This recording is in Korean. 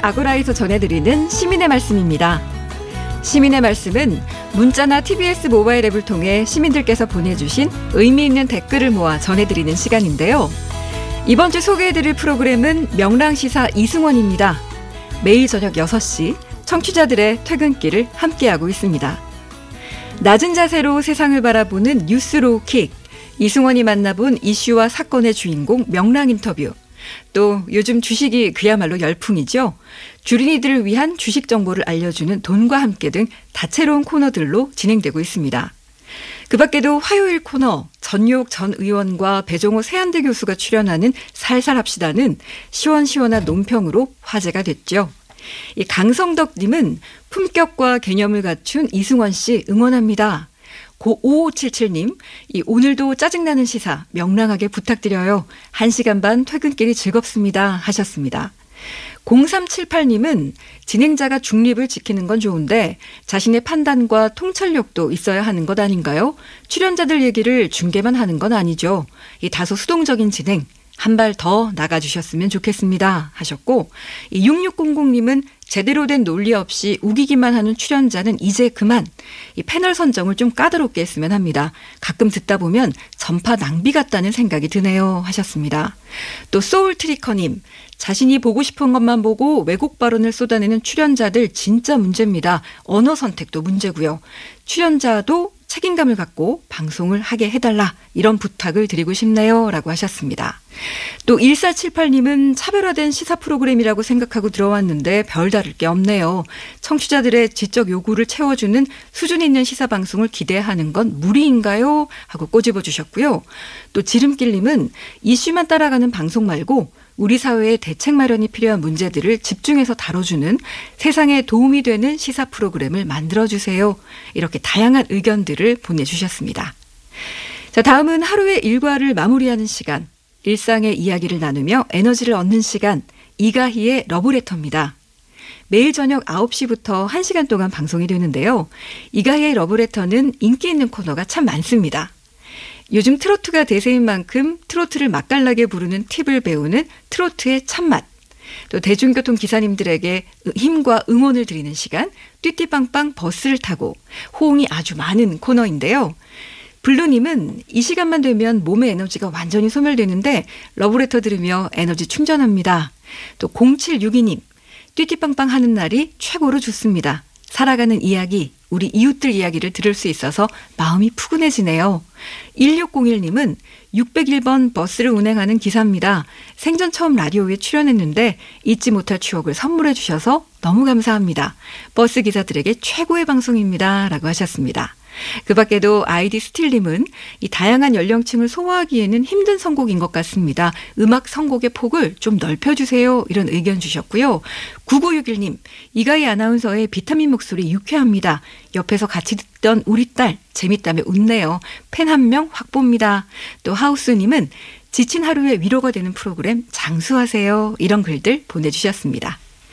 아고라에서 전해드리는 시민의 말씀입니다. 시민의 말씀은 문자나 TBS 모바일 앱을 통해 시민들께서 보내주신 의미 있는 댓글을 모아 전해드리는 시간인데요. 이번 주 소개해드릴 프로그램은 명랑시사 이승원입니다. 매일 저녁 6시 청취자들의 퇴근길을 함께하고 있습니다. 낮은 자세로 세상을 바라보는 뉴스로킥. 이승원이 만나본 이슈와 사건의 주인공 명랑 인터뷰. 또 요즘 주식이 그야말로 열풍이죠. 주린이들을 위한 주식 정보를 알려주는 돈과 함께 등 다채로운 코너들로 진행되고 있습니다. 그 밖에도 화요일 코너 전욕 전 의원과 배종호 세한대 교수가 출연하는 살살합시다는 시원시원한 논평으로 화제가 됐죠. 이 강성덕님은 품격과 개념을 갖춘 이승원 씨 응원합니다. 고5577님, 이 오늘도 짜증나는 시사 명랑하게 부탁드려요. 1시간 반 퇴근길이 즐겁습니다. 하셨습니다. 0378님은 진행자가 중립을 지키는 건 좋은데 자신의 판단과 통찰력도 있어야 하는 것 아닌가요? 출연자들 얘기를 중계만 하는 건 아니죠. 이 다소 수동적인 진행, 한 발 더 나가주셨으면 좋겠습니다. 하셨고, 이 6600님은 제대로 된 논리 없이 우기기만 하는 출연자는 이제 그만 이 패널 선정을 좀 까다롭게 했으면 합니다. 가끔 듣다 보면 전파 낭비 같다는 생각이 드네요 하셨습니다. 또 소울 트리커님 자신이 보고 싶은 것만 보고 왜곡 발언을 쏟아내는 출연자들 진짜 문제입니다. 언어 선택도 문제고요. 출연자도 책임감을 갖고 방송을 하게 해달라 이런 부탁을 드리고 싶네요 라고 하셨습니다. 또 1478님은 차별화된 시사 프로그램이라고 생각하고 들어왔는데 별다를 게 없네요. 청취자들의 지적 요구를 채워주는 수준 있는 시사 방송을 기대하는 건 무리인가요? 하고 꼬집어 주셨고요. 또 지름길님은 이슈만 따라가는 방송 말고 우리 사회의 대책 마련이 필요한 문제들을 집중해서 다뤄주는 세상에 도움이 되는 시사 프로그램을 만들어주세요. 이렇게 다양한 의견들을 보내주셨습니다. 자, 다음은 하루의 일과를 마무리하는 시간, 일상의 이야기를 나누며 에너지를 얻는 시간, 이가희의 러브레터입니다. 매일 저녁 9시부터 1시간 동안 방송이 되는데요. 이가희의 러브레터는 인기 있는 코너가 참 많습니다. 요즘 트로트가 대세인 만큼 트로트를 맛깔나게 부르는 팁을 배우는 트로트의 참맛. 또 대중교통 기사님들에게 힘과 응원을 드리는 시간, 띠띠빵빵 버스를 타고 호응이 아주 많은 코너인데요. 블루님은 이 시간만 되면 몸의 에너지가 완전히 소멸되는데 러브레터 들으며 에너지 충전합니다. 또 0762님, 띠띠빵빵 하는 날이 최고로 좋습니다. 살아가는 이야기, 우리 이웃들 이야기를 들을 수 있어서 마음이 푸근해지네요. 1601님은 601번 버스를 운행하는 기사입니다. 생전 처음 라디오에 출연했는데 잊지 못할 추억을 선물해 주셔서 너무 감사합니다. 버스 기사들에게 최고의 방송입니다. 라고 하셨습니다. 그 밖에도 아이디 스틸님은 이 다양한 연령층을 소화하기에는 힘든 선곡인 것 같습니다. 음악 선곡의 폭을 좀 넓혀주세요. 이런 의견 주셨고요. 9961님, 이가희 아나운서의 비타민 목소리 유쾌합니다. 옆에서 같이 듣던 우리 딸, 재밌다며 웃네요. 팬 한 명 확보입니다. 또 하우스님은 지친 하루에 위로가 되는 프로그램 장수하세요. 이런 글들 보내주셨습니다.